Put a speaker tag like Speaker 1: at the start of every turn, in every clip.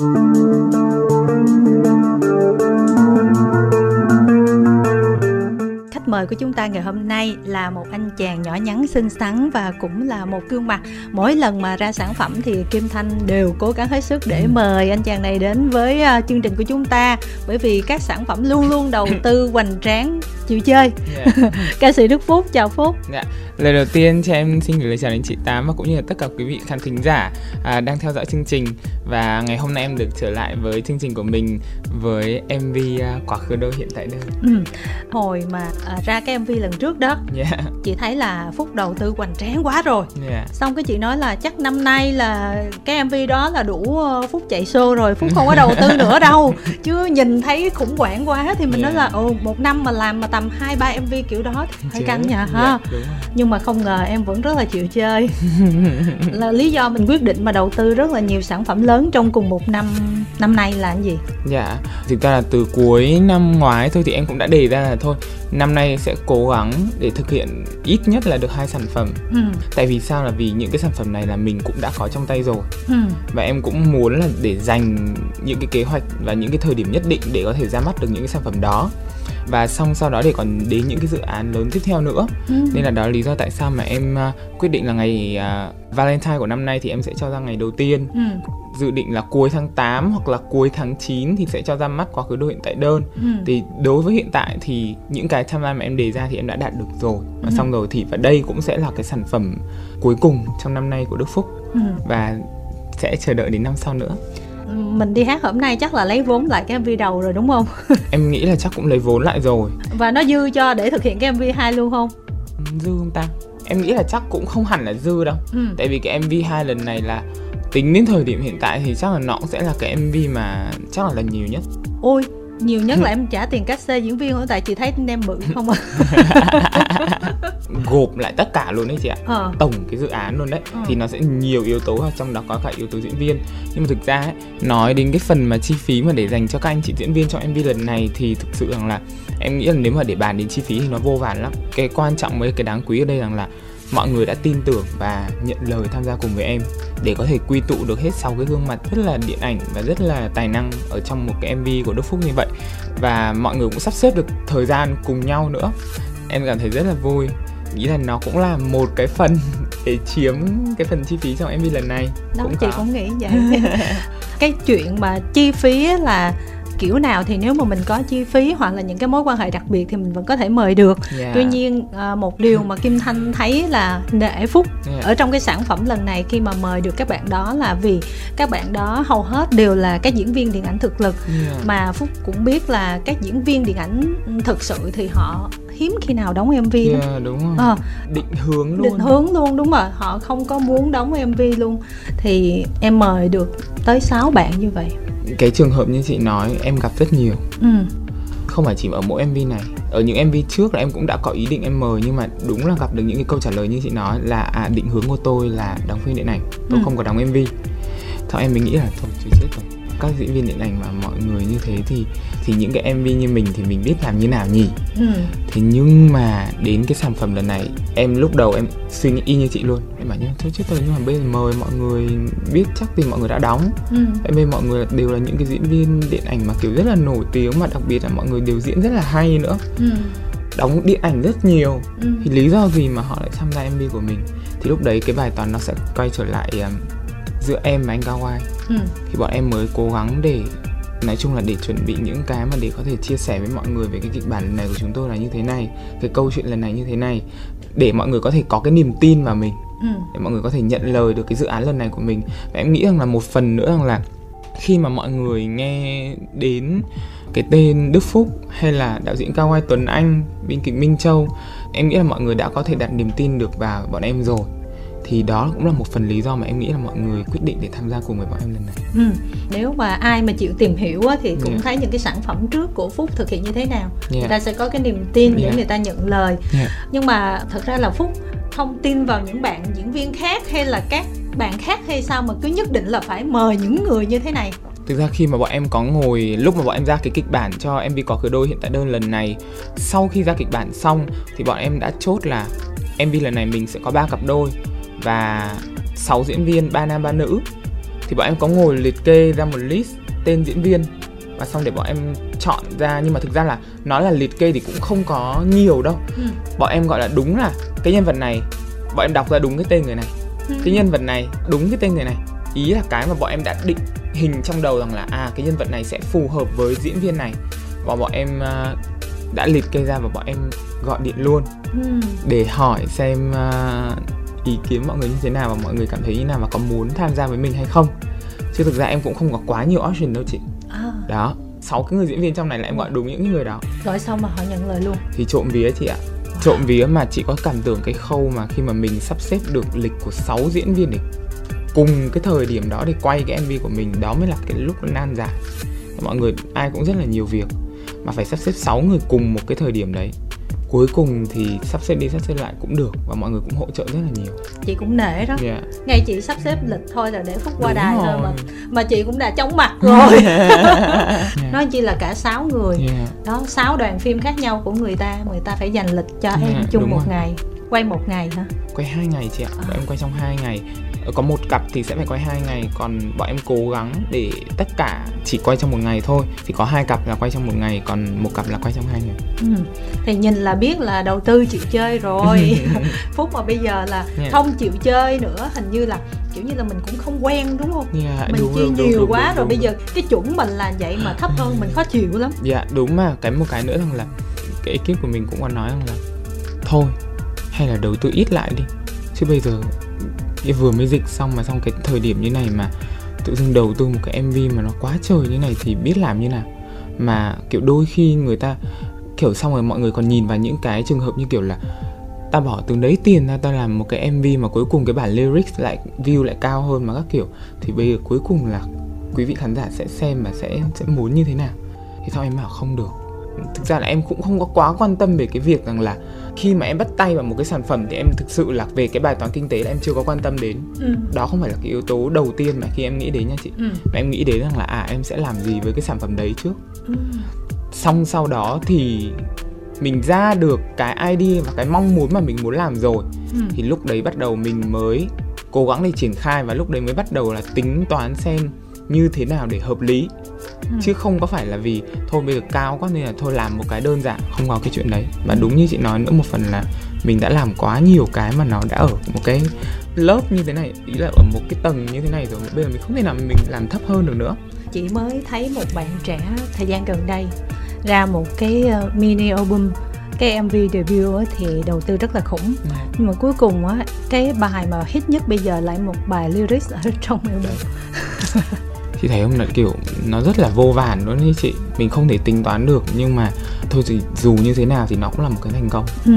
Speaker 1: thank you. Mời của chúng ta ngày hôm nay là một anh chàng nhỏ nhắn xinh xắn và cũng là một gương mặt mỗi lần mà ra sản phẩm thì Kim Thanh đều cố gắng hết sức để ừ. mời anh chàng này đến với uh, chương trình của chúng ta bởi vì các sản phẩm luôn luôn đầu tư hoành tráng chịu chơi yeah. Ca sĩ Đức Phúc chào Phúc
Speaker 2: yeah. Dạ. lời đầu tiên cho em xin gửi lời chào đến chị Tám và cũng như là tất cả quý vị khán thính giả à, đang theo dõi chương trình và ngày hôm nay em được trở lại với chương trình của mình với MV à, quá khứ đôi hiện tại đây ừ.
Speaker 1: hồi mà uh, ra cái MV lần trước đó. Yeah. chị thấy là Phúc đầu tư hoành tráng quá rồi. Yeah. xong cái chị nói là chắc năm nay là cái MV đó là đủ uh, Phúc chạy show rồi Phúc không có đầu tư nữa đâu. Chứ nhìn thấy khủng hoảng quá thì mình yeah. nói là ồ một năm mà làm mà tầm hai ba MV kiểu đó hơi căng nhỉ ha. yeah, nhưng mà không ngờ em vẫn rất là chịu chơi. Là lý do mình quyết định mà đầu tư rất là nhiều sản phẩm lớn trong cùng một năm năm nay là cái gì?
Speaker 2: Dạ thực ra là từ cuối năm ngoái thôi thì em cũng đã đề ra là thôi năm nay sẽ cố gắng để thực hiện ít nhất là được hai sản phẩm ừ. tại vì sao là vì những cái sản phẩm này là mình cũng đã có trong tay rồi ừ. và em cũng muốn là để dành những cái kế hoạch và những cái thời điểm nhất định để có thể ra mắt được những cái sản phẩm đó và xong sau đó để còn đến những cái dự án lớn tiếp theo nữa ừ. nên là đó là lý do tại sao mà em uh, quyết định là ngày uh, Valentine của năm nay thì em sẽ cho ra ngày đầu tiên ừ. Dự định là cuối tháng 8 hoặc là cuối tháng 9 thì sẽ cho ra mắt quá khứ đô hiện tại đơn ừ. thì đối với hiện tại thì những cái timeline mà em đề ra thì em đã đạt được rồi và ừ. xong rồi thì và đây cũng sẽ là cái sản phẩm cuối cùng trong năm nay của Đức Phúc ừ. và sẽ chờ đợi đến năm sau nữa
Speaker 1: mình đi hát hôm nay chắc là lấy vốn lại cái MV đầu rồi đúng không?
Speaker 2: em nghĩ là chắc cũng lấy vốn lại rồi.
Speaker 1: Và nó dư cho để thực hiện cái MV 2 luôn không?
Speaker 2: Dư không ta? Em nghĩ là chắc cũng không hẳn là dư đâu. Ừ. Tại vì cái MV 2 lần này là tính đến thời điểm hiện tại thì chắc là nó cũng sẽ là cái MV mà chắc là lần nhiều nhất.
Speaker 1: Ôi, nhiều nhất là em trả tiền cát xê diễn viên hả tại chị thấy em bự không à
Speaker 2: gộp lại tất cả luôn đấy chị ạ ờ. tổng cái dự án luôn đấy ờ. thì nó sẽ nhiều yếu tố trong đó có cả yếu tố diễn viên nhưng mà thực ra ấy, nói đến cái phần mà chi phí mà để dành cho các anh chị diễn viên trong mv lần này thì thực sự rằng là em nghĩ là nếu mà để bàn đến chi phí thì nó vô vàn lắm cái quan trọng với cái đáng quý ở đây rằng là mọi người đã tin tưởng và nhận lời tham gia cùng với em để có thể quy tụ được hết sáu cái gương mặt rất là điện ảnh và rất là tài năng ở trong một cái MV của Đức Phúc như vậy. Và mọi người cũng sắp xếp được thời gian cùng nhau nữa. Em cảm thấy rất là vui. Nghĩ là nó cũng là một cái phần để chiếm cái phần chi phí trong MV lần này.
Speaker 1: Đó cũng chị có. cũng nghĩ vậy. Cái chuyện mà chi phí là kiểu nào thì nếu mà mình có chi phí hoặc là những cái mối quan hệ đặc biệt thì mình vẫn có thể mời được yeah. tuy nhiên à, một điều mà kim thanh thấy là nể phúc yeah. ở trong cái sản phẩm lần này khi mà mời được các bạn đó là vì các bạn đó hầu hết đều là các diễn viên điện ảnh thực lực yeah. mà phúc cũng biết là các diễn viên điện ảnh thực sự thì họ hiếm khi nào đóng mv
Speaker 2: yeah, lắm. đúng rồi. À, định hướng luôn.
Speaker 1: Định hướng luôn đúng rồi. Họ không có muốn đóng mv luôn. Thì em mời được tới 6 bạn như vậy.
Speaker 2: Cái trường hợp như chị nói em gặp rất nhiều. Ừ. không phải chỉ ở mỗi mv này. Ở những mv trước là em cũng đã có ý định em mời nhưng mà đúng là gặp được những cái câu trả lời như chị nói là à định hướng của tôi là đóng phim điện ảnh. Tôi ừ. không có đóng mv thôi em mới nghĩ là thôi chưa chết rồi. Các diễn viên điện ảnh mà mọi người như thế thì thì những cái mv như mình thì mình biết làm như nào nhỉ ừ. thế nhưng mà đến cái sản phẩm lần này em lúc đầu em suy nghĩ y như chị luôn em bảo như thôi chết rồi nhưng mà bây giờ mời mọi người biết chắc thì mọi người đã đóng ừ. em bên mọi người đều là những cái diễn viên điện ảnh mà kiểu rất là nổi tiếng mà đặc biệt là mọi người đều diễn rất là hay nữa ừ đóng điện ảnh rất nhiều ừ. thì lý do gì mà họ lại tham gia mv của mình thì lúc đấy cái bài toán nó sẽ quay trở lại um, giữa em và anh cao ai ừ. thì bọn em mới cố gắng để nói chung là để chuẩn bị những cái mà để có thể chia sẻ với mọi người về cái kịch bản lần này của chúng tôi là như thế này cái câu chuyện lần này như thế này để mọi người có thể có cái niềm tin vào mình ừ. để mọi người có thể nhận lời được cái dự án lần này của mình và em nghĩ rằng là một phần nữa rằng là khi mà mọi người nghe đến cái tên Đức Phúc hay là đạo diễn Cao Ai Tuấn Anh, biên kịch Minh Châu em nghĩ là mọi người đã có thể đặt niềm tin được vào bọn em rồi thì đó cũng là một phần lý do mà em nghĩ là mọi người quyết định để tham gia cùng với bọn em lần này ừ.
Speaker 1: nếu mà ai mà chịu tìm hiểu á, thì cũng yeah. thấy những cái sản phẩm trước của phúc thực hiện như thế nào yeah. người ta sẽ có cái niềm tin để yeah. người ta nhận lời yeah. nhưng mà thật ra là phúc không tin vào những bạn diễn viên khác hay là các bạn khác hay sao mà cứ nhất định là phải mời những người như thế này
Speaker 2: thực ra khi mà bọn em có ngồi lúc mà bọn em ra cái kịch bản cho mv có cửa đôi hiện tại đơn lần này sau khi ra kịch bản xong thì bọn em đã chốt là mv lần này mình sẽ có ba cặp đôi và 6 diễn viên ba nam ba nữ thì bọn em có ngồi liệt kê ra một list tên diễn viên và xong để bọn em chọn ra nhưng mà thực ra là nó là liệt kê thì cũng không có nhiều đâu ừ. bọn em gọi là đúng là cái nhân vật này bọn em đọc ra đúng cái tên người này ừ. cái nhân vật này đúng cái tên người này ý là cái mà bọn em đã định hình trong đầu rằng là à cái nhân vật này sẽ phù hợp với diễn viên này và bọn em uh, đã liệt kê ra và bọn em gọi điện luôn ừ. để hỏi xem uh, ý kiến mọi người như thế nào và mọi người cảm thấy như nào và có muốn tham gia với mình hay không. Chứ thực ra em cũng không có quá nhiều option đâu chị. À. đó sáu cái người diễn viên trong này là em gọi đúng những người đó.
Speaker 1: Gọi xong mà họ nhận lời luôn.
Speaker 2: Thì trộm vía chị ạ. Trộm vía mà chị có cảm tưởng cái khâu mà khi mà mình sắp xếp được lịch của 6 diễn viên để cùng cái thời điểm đó để quay cái mv của mình đó mới là cái lúc nan giải. Mọi người ai cũng rất là nhiều việc mà phải sắp xếp 6 người cùng một cái thời điểm đấy cuối cùng thì sắp xếp đi sắp xếp lại cũng được và mọi người cũng hỗ trợ rất là nhiều
Speaker 1: chị cũng nể đó yeah. ngày chị sắp xếp lịch thôi là để phút qua Đúng đài rồi. thôi mà mà chị cũng đã chóng mặt rồi yeah. nói chi là cả 6 người yeah. đó sáu đoàn phim khác nhau của người ta người ta phải dành lịch cho yeah. em chung một rồi. ngày quay một ngày hả
Speaker 2: quay hai ngày chị ạ à. em quay trong hai ngày có một cặp thì sẽ phải quay hai ngày còn bọn em cố gắng để tất cả chỉ quay trong một ngày thôi. Thì có hai cặp là quay trong một ngày còn một cặp là quay trong hai ngày. Ừ.
Speaker 1: thì nhìn là biết là đầu tư chịu chơi rồi. Phúc mà bây giờ là yeah. không chịu chơi nữa hình như là kiểu như là mình cũng không quen đúng không? Yeah, mình đúng, chi đúng, nhiều đúng, quá đúng, rồi đúng, bây giờ cái chuẩn mình là vậy mà thấp hơn mình khó chịu lắm.
Speaker 2: Dạ yeah, đúng mà. Cái một cái nữa rằng là cái ekip của mình cũng còn nói rằng là thôi hay là đầu tư ít lại đi. Chứ bây giờ cái vừa mới dịch xong mà xong cái thời điểm như này mà tự dưng đầu tư một cái mv mà nó quá trời như này thì biết làm như nào. Mà, kiểu, đôi khi người ta, kiểu, xong rồi mọi người còn nhìn vào những cái trường hợp như kiểu là ta bỏ từng đấy tiền ra ta làm một cái mv mà cuối cùng cái bản lyrics lại, view lại cao hơn mà các kiểu, thì bây giờ cuối cùng là quý vị khán giả sẽ xem và sẽ sẽ muốn như thế nào? Thì sao em bảo không được thực ra là em cũng không có quá quan tâm về cái việc rằng là khi mà em bắt tay vào một cái sản phẩm thì em thực sự là về cái bài toán kinh tế là em chưa có quan tâm đến ừ. đó không phải là cái yếu tố đầu tiên mà khi em nghĩ đến nha chị ừ. mà em nghĩ đến rằng là à em sẽ làm gì với cái sản phẩm đấy trước ừ. xong sau đó thì mình ra được cái ID và cái mong muốn mà mình muốn làm rồi ừ. thì lúc đấy bắt đầu mình mới cố gắng để triển khai và lúc đấy mới bắt đầu là tính toán xem như thế nào để hợp lý ừ. chứ không có phải là vì thôi bây giờ cao quá nên là thôi làm một cái đơn giản không có cái chuyện đấy. Và đúng như chị nói nữa một phần là mình đã làm quá nhiều cái mà nó đã ở một cái lớp như thế này ý là ở một cái tầng như thế này rồi bây giờ mình không thể nào mình làm thấp hơn được nữa.
Speaker 1: Chị mới thấy một bạn trẻ thời gian gần đây ra một cái uh, mini album cái MV debut thì đầu tư rất là khủng. À. nhưng mà cuối cùng á cái bài mà hit nhất bây giờ lại một bài lyrics ở trong album
Speaker 2: chị thấy không là kiểu nó rất là vô vàn luôn như chị. Mình không thể tính toán được nhưng mà thôi thì dù như thế nào thì nó cũng là một cái thành công. Ừ.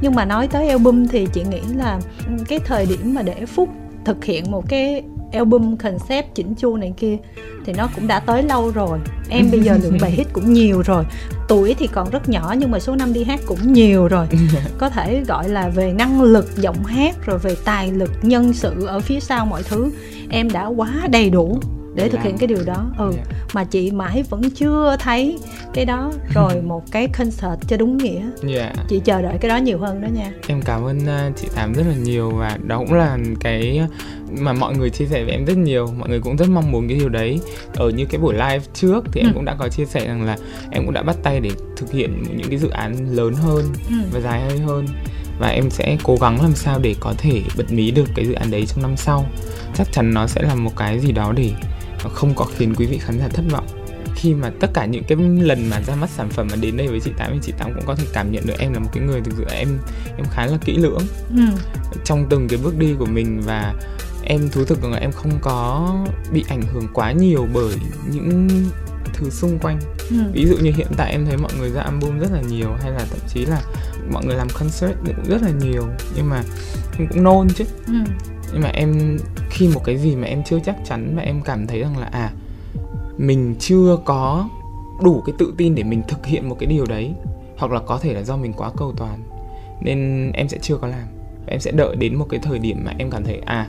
Speaker 1: nhưng mà nói tới album thì chị nghĩ là cái thời điểm mà để phúc thực hiện một cái album concept chỉnh chu này kia thì nó cũng đã tới lâu rồi. Em bây giờ lượng bài hit cũng nhiều rồi. Tuổi thì còn rất nhỏ nhưng mà số năm đi hát cũng nhiều rồi. Có thể gọi là về năng lực giọng hát rồi về tài lực nhân sự ở phía sau mọi thứ em đã quá đầy đủ để thực hiện cái điều đó ừ yeah. Dạ. mà chị mãi vẫn chưa thấy cái đó rồi một cái concert cho đúng nghĩa yeah. Dạ. chị chờ đợi cái đó nhiều hơn đó nha
Speaker 2: em cảm ơn uh, chị tám rất là nhiều và đó cũng là cái mà mọi người chia sẻ với em rất nhiều mọi người cũng rất mong muốn cái điều đấy ở như cái buổi live trước thì ừ. em cũng đã có chia sẻ rằng là em cũng đã bắt tay để thực hiện những cái dự án lớn hơn ừ. và dài hơi hơn và em sẽ cố gắng làm sao để có thể bật mí được cái dự án đấy trong năm sau chắc chắn nó sẽ là một cái gì đó để không có khiến quý vị khán giả thất vọng. Khi mà tất cả những cái lần mà ra mắt sản phẩm mà đến đây với chị tám thì chị tám cũng có thể cảm nhận được em là một cái người thực sự em em khá là kỹ lưỡng. Ừ. trong từng cái bước đi của mình và em thú thực là em không có bị ảnh hưởng quá nhiều bởi những thứ xung quanh. Ừ. ví dụ như hiện tại em thấy mọi người ra album rất là nhiều hay là thậm chí là mọi người làm concert cũng rất là nhiều nhưng mà em cũng nôn chứ. Ừ nhưng mà em khi một cái gì mà em chưa chắc chắn mà em cảm thấy rằng là à mình chưa có đủ cái tự tin để mình thực hiện một cái điều đấy hoặc là có thể là do mình quá cầu toàn nên em sẽ chưa có làm. Em sẽ đợi đến một cái thời điểm mà em cảm thấy à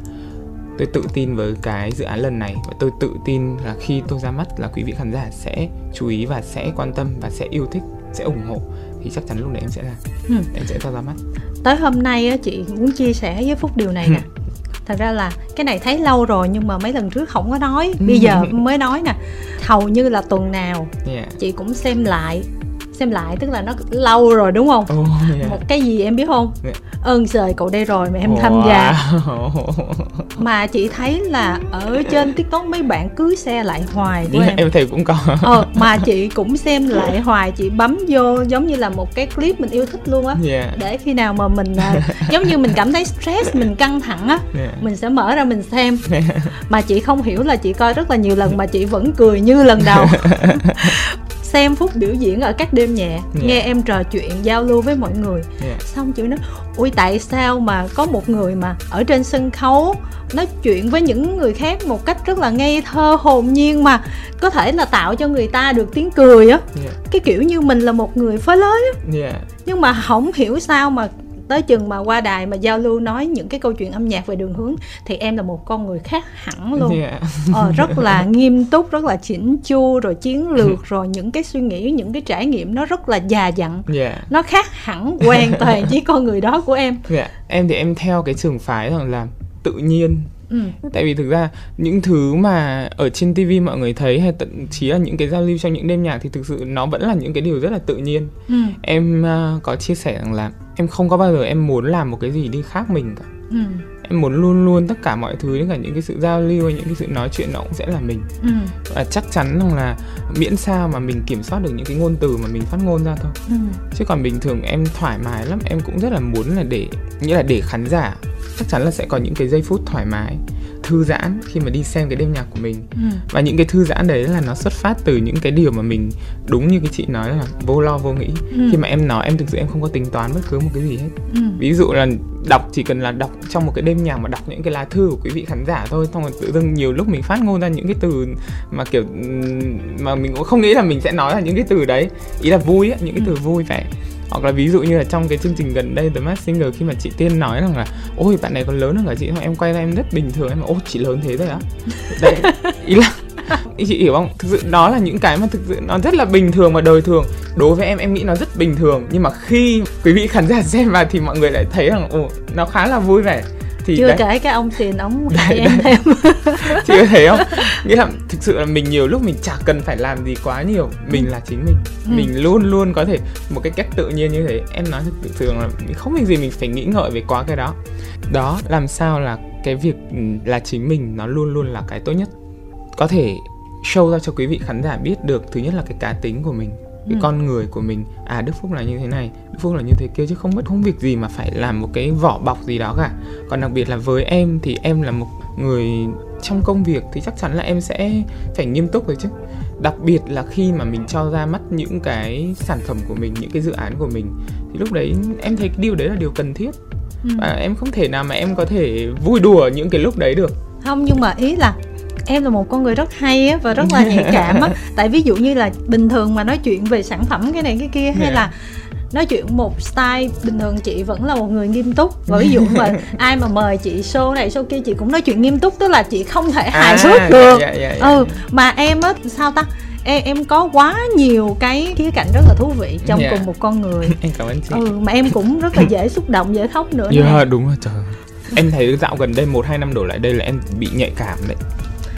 Speaker 2: tôi tự tin với cái dự án lần này và tôi tự tin là khi tôi ra mắt là quý vị khán giả sẽ chú ý và sẽ quan tâm và sẽ yêu thích sẽ ủng hộ thì chắc chắn lúc đấy em sẽ làm ừ. em sẽ cho ra mắt.
Speaker 1: Tới hôm nay á chị muốn chia sẻ với phúc điều này nè thật ra là cái này thấy lâu rồi nhưng mà mấy lần trước không có nói. Bây giờ mới nói nè. Hầu như là tuần nào yeah. chị cũng xem lại xem lại tức là nó lâu rồi đúng không oh, yeah. một cái gì em biết không yeah. ơn trời cậu đây rồi mà em wow. tham gia mà chị thấy là ở trên tiktok mấy bạn cưới xe lại hoài của yeah,
Speaker 2: em em thì cũng có
Speaker 1: ờ, mà chị cũng xem lại hoài chị bấm vô giống như là một cái clip mình yêu thích luôn á yeah. để khi nào mà mình à, giống như mình cảm thấy stress mình căng thẳng á yeah. mình sẽ mở ra mình xem yeah. mà chị không hiểu là chị coi rất là nhiều lần mà chị vẫn cười như lần đầu xem phút biểu diễn ở các đêm nhẹ yeah. nghe em trò chuyện giao lưu với mọi người yeah. xong chị nói ui tại sao mà có một người mà ở trên sân khấu nói chuyện với những người khác một cách rất là ngây thơ hồn nhiên mà có thể là tạo cho người ta được tiếng cười á yeah. cái kiểu như mình là một người phơi lới á yeah. nhưng mà không hiểu sao mà tới chừng mà qua đài mà giao lưu nói những cái câu chuyện âm nhạc về đường hướng thì em là một con người khác hẳn luôn yeah. ờ, rất là nghiêm túc rất là chỉnh chu rồi chiến lược rồi những cái suy nghĩ những cái trải nghiệm nó rất là già dặn yeah. nó khác hẳn hoàn toàn với con người đó của em
Speaker 2: yeah. em thì em theo cái trường phái rằng là tự nhiên Ừ. tại vì thực ra những thứ mà ở trên tv mọi người thấy hay thậm chí là những cái giao lưu trong những đêm nhạc thì thực sự nó vẫn là những cái điều rất là tự nhiên ừ. em uh, có chia sẻ rằng là em không có bao giờ em muốn làm một cái gì đi khác mình cả ừ. em muốn luôn luôn tất cả mọi thứ cả những cái sự giao lưu những cái sự nói chuyện nó cũng sẽ là mình ừ. và chắc chắn rằng là miễn sao mà mình kiểm soát được những cái ngôn từ mà mình phát ngôn ra thôi ừ. chứ còn bình thường em thoải mái lắm em cũng rất là muốn là để nghĩa là để khán giả chắc chắn là sẽ có những cái giây phút thoải mái thư giãn khi mà đi xem cái đêm nhạc của mình ừ. và những cái thư giãn đấy là nó xuất phát từ những cái điều mà mình đúng như cái chị nói là vô lo vô nghĩ ừ. khi mà em nói em thực sự em không có tính toán bất cứ một cái gì hết ừ. ví dụ là đọc chỉ cần là đọc trong một cái đêm nhạc mà đọc những cái lá thư của quý vị khán giả thôi xong rồi tự dưng nhiều lúc mình phát ngôn ra những cái từ mà kiểu mà mình cũng không nghĩ là mình sẽ nói là những cái từ đấy ý là vui á những cái từ vui vẻ hoặc là ví dụ như là trong cái chương trình gần đây The Masked Singer khi mà chị Tiên nói rằng là ôi bạn này còn lớn hơn cả chị. Em quay ra em rất bình thường em mà ôi chị lớn thế rồi á. Đấy ý là chị hiểu không? Thực sự đó là những cái mà thực sự nó rất là bình thường và đời thường. Đối với em em nghĩ nó rất bình thường. Nhưng mà khi quý vị khán giả xem vào thì mọi người lại thấy rằng ồ nó khá là vui vẻ
Speaker 1: thì chưa đấy. kể cái ông tiền ông đấy, em thêm
Speaker 2: chưa thấy không? Nghĩa là thực sự là mình nhiều lúc mình chả cần phải làm gì quá nhiều. Mình là chính mình. Ừ. mình luôn luôn có thể một cái cách tự nhiên như thế. Em nói thực sự là không việc gì mình phải nghĩ ngợi về quá cái đó. Đó làm sao là cái việc ừ, là chính mình nó luôn luôn là cái tốt nhất. Có thể show ra cho quý vị khán giả biết được thứ nhất là cái cá tính của mình cái ừ. con người của mình à đức phúc là như thế này đức phúc là như thế kia chứ không mất không việc gì mà phải làm một cái vỏ bọc gì đó cả còn đặc biệt là với em thì em là một người trong công việc thì chắc chắn là em sẽ phải nghiêm túc rồi chứ đặc biệt là khi mà mình cho ra mắt những cái sản phẩm của mình những cái dự án của mình thì lúc đấy em thấy cái điều đấy là điều cần thiết ừ. và em không thể nào mà em có thể vui đùa những cái lúc đấy được
Speaker 1: không nhưng mà ý là em là một con người rất hay á và rất là nhạy cảm á. Tại ví dụ như là bình thường mà nói chuyện về sản phẩm cái này cái kia hay yeah. là nói chuyện một style bình thường chị vẫn là một người nghiêm túc. Và ví dụ mà ai mà mời chị show này show kia chị cũng nói chuyện nghiêm túc tức là chị không thể hài hước à, được. dạ, dạ, dạ, ừ mà em á sao ta? Em em có quá nhiều cái khía cạnh rất là thú vị trong yeah. cùng một con người.
Speaker 2: Em cảm ơn chị.
Speaker 1: Ừ mà em cũng rất là dễ xúc động dễ khóc nữa
Speaker 2: yeah, đúng rồi trời em thấy dạo gần đây một hai năm đổ lại đây là em bị nhạy cảm đấy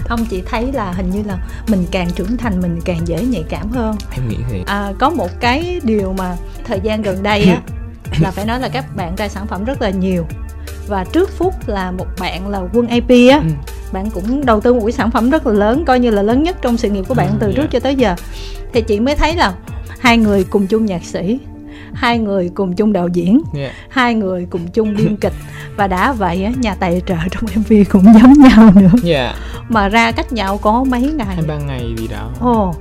Speaker 1: không chị thấy là hình như là mình càng trưởng thành mình càng dễ nhạy cảm hơn
Speaker 2: em nghĩ thì
Speaker 1: à, có một cái điều mà thời gian gần đây á là phải nói là các bạn ra sản phẩm rất là nhiều và trước phút là một bạn là quân AP á ừ. bạn cũng đầu tư một cái sản phẩm rất là lớn coi như là lớn nhất trong sự nghiệp của bạn ừ, từ yeah. trước cho tới giờ thì chị mới thấy là hai người cùng chung nhạc sĩ hai người cùng chung đạo diễn yeah. hai người cùng chung biên kịch. Và đã vậy á nhà tài trợ trong mv cũng giống nhau nữa. Yeah. mà ra cách nhau có mấy ngày?
Speaker 2: Hai ba ngày gì đó.
Speaker 1: Ồ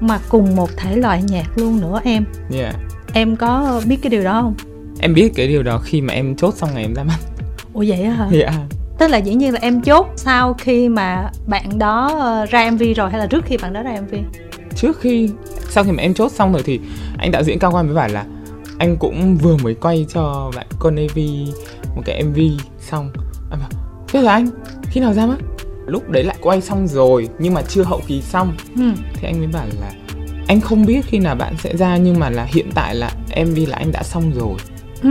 Speaker 1: mà cùng một thể loại nhạc luôn nữa em. Yeah. em có biết cái điều đó không?
Speaker 2: Em biết cái điều đó khi mà em chốt xong ngày em ra mắt.
Speaker 1: Ủa vậy hả?
Speaker 2: Yeah
Speaker 1: tức là dĩ nhiên là em chốt sau khi mà bạn đó ờ, ra mv rồi hay là trước khi bạn đó ra mv
Speaker 2: trước khi sau khi mà em chốt xong rồi thì anh đạo diễn cao quan mới bảo là anh cũng vừa mới quay cho bạn con Navy một cái MV xong anh bảo thế là anh khi nào ra mắt lúc đấy lại quay xong rồi nhưng mà chưa hậu kỳ xong ừ. thì anh mới bảo là anh không biết khi nào bạn sẽ ra nhưng mà là hiện tại là MV là anh đã xong rồi ừ.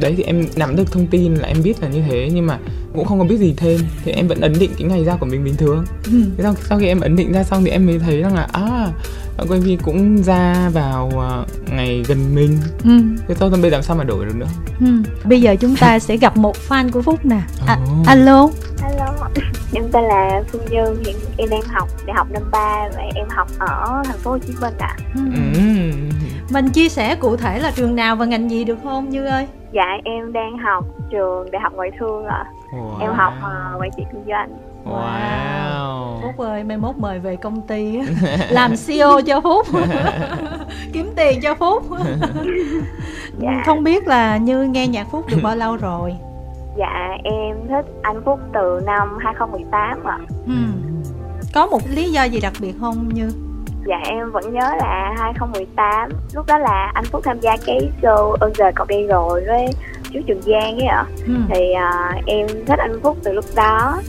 Speaker 2: đấy thì em nắm được thông tin là em biết là như thế nhưng mà cũng không có biết gì thêm thì em vẫn ấn định cái ngày ra của mình bình thường ừ. thế sau, sau khi em ấn định ra xong thì em mới thấy rằng là à bạn quên vi cũng ra vào uh, ngày gần mình ừ. thế thôi bây giờ làm sao mà đổi được nữa
Speaker 1: ừ. bây giờ chúng ta sẽ gặp một fan của phúc nè à, oh. alo
Speaker 3: alo em tên là phương như hiện em đang học đại học năm ba và em học ở thành phố hồ chí minh ạ à. ừ. ừ.
Speaker 1: mình chia sẻ cụ thể là trường nào và ngành gì được không như ơi
Speaker 3: dạ em đang học trường đại học ngoại thương ạ à. wow. em học uh, quản trị kinh doanh
Speaker 1: Wow. Ơi, mai mốt mời về công ty làm CEO cho Phúc. Kiếm tiền cho Phúc. dạ. Không biết là Như nghe nhạc Phúc được bao lâu rồi?
Speaker 3: Dạ, em thích anh Phúc từ năm 2018 ạ. Ừ.
Speaker 1: Có một lý do gì đặc biệt không Như?
Speaker 3: Dạ em vẫn nhớ là 2018 Lúc đó là anh Phúc tham gia cái show Ơn giờ cậu đi rồi với chú Trường Giang ấy ạ ừ. Thì uh, em thích anh Phúc từ lúc đó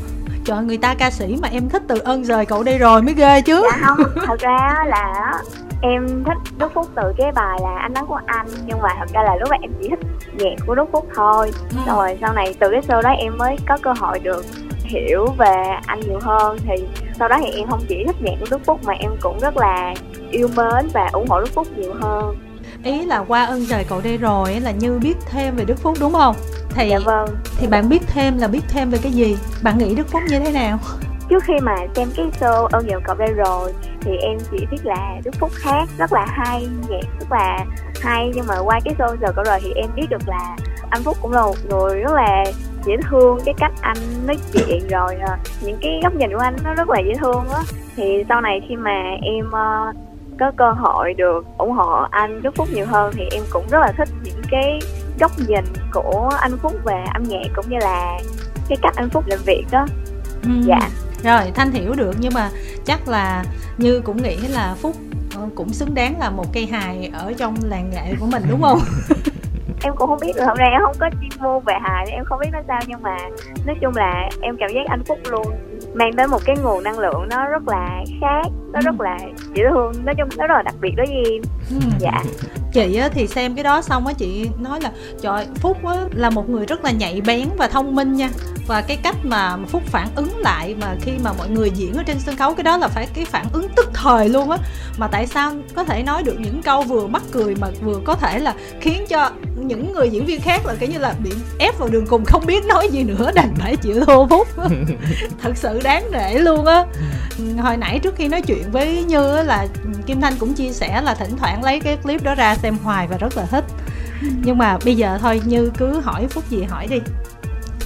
Speaker 1: Trời người ta ca sĩ mà em thích từ ơn rời cậu đây rồi mới ghê chứ.
Speaker 3: Dạ không, thật ra là em thích Đức Phúc từ cái bài là anh nói của anh nhưng mà thật ra là lúc đó em chỉ thích nhạc của Đức Phúc thôi. Ừ. rồi sau này từ cái show đó em mới có cơ hội được hiểu về anh nhiều hơn. Thì sau đó thì em không chỉ thích nhạc của Đức Phúc mà em cũng rất là yêu mến và ủng hộ Đức Phúc nhiều hơn
Speaker 1: ý là qua ơn trời cậu đây rồi là như biết thêm về Đức Phúc đúng không?
Speaker 3: Thì dạ vâng.
Speaker 1: thì bạn biết thêm là biết thêm về cái gì? Bạn nghĩ Đức Phúc như thế nào?
Speaker 3: Trước khi mà xem cái show ơn nhiều cậu đây rồi thì em chỉ biết là Đức Phúc hát rất là hay nhạc rất là hay. Nhưng mà qua cái show giờ cậu rồi thì em biết được là anh Phúc cũng là một người rất là dễ thương cái cách anh nói chuyện rồi uh, những cái góc nhìn của anh nó rất là dễ thương á. Thì sau này khi mà em uh, có cơ hội được ủng hộ anh Đức Phúc nhiều hơn thì em cũng rất là thích những cái góc nhìn của anh Phúc về âm nhạc cũng như là cái cách anh Phúc làm việc đó. Ừ. dạ.
Speaker 1: Rồi thanh hiểu được nhưng mà chắc là như cũng nghĩ là Phúc ờ, cũng xứng đáng là một cây hài ở trong làng nghệ của mình đúng không?
Speaker 3: Em cũng không biết được hôm nay em không có chuyên môn về hài em không biết nó sao nhưng mà nói chung là em cảm giác anh phúc luôn mang tới một cái nguồn năng lượng nó rất là khác nó rất là dễ thương nói chung nó rất là đặc biệt đối với em. Ừ. dạ.
Speaker 1: Chị á, thì xem cái đó xong á chị nói là trời phúc á, là một người rất là nhạy bén và thông minh nha. Và cái cách mà phúc phản ứng lại mà khi mà mọi người diễn ở trên sân khấu cái đó là phải cái phản ứng tức thời luôn á. Mà tại sao có thể nói được những câu vừa mắc cười mà vừa có thể là khiến cho những người diễn viên khác là kiểu như là bị ép vào đường cùng không biết nói gì nữa đành phải chịu thua phúc thật sự đáng nể luôn á. Hồi nãy trước khi nói chuyện với như á là kim thanh cũng chia sẻ là thỉnh thoảng lấy cái clip đó ra xem hoài và rất là thích. Nhưng mà bây giờ thôi như cứ hỏi phúc gì hỏi đi.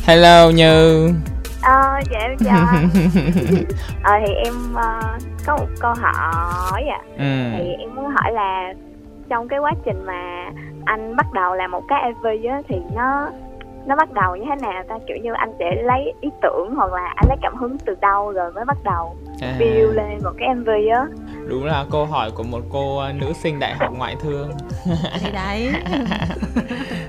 Speaker 2: Hello như.
Speaker 3: Ờ dạ em chào ờ thì em uh, có một câu hỏi à ừ. thì em muốn hỏi là trong cái quá trình mà anh bắt đầu làm một cái MV á thì nó nó bắt đầu như thế nào ta? Kiểu như anh sẽ lấy ý tưởng hoặc là anh lấy cảm hứng từ đâu rồi mới bắt đầu à. build lên một cái mv á?
Speaker 2: Đúng là câu hỏi của một cô ờ, nữ sinh đại học ngoại thương.
Speaker 1: Thì đấy.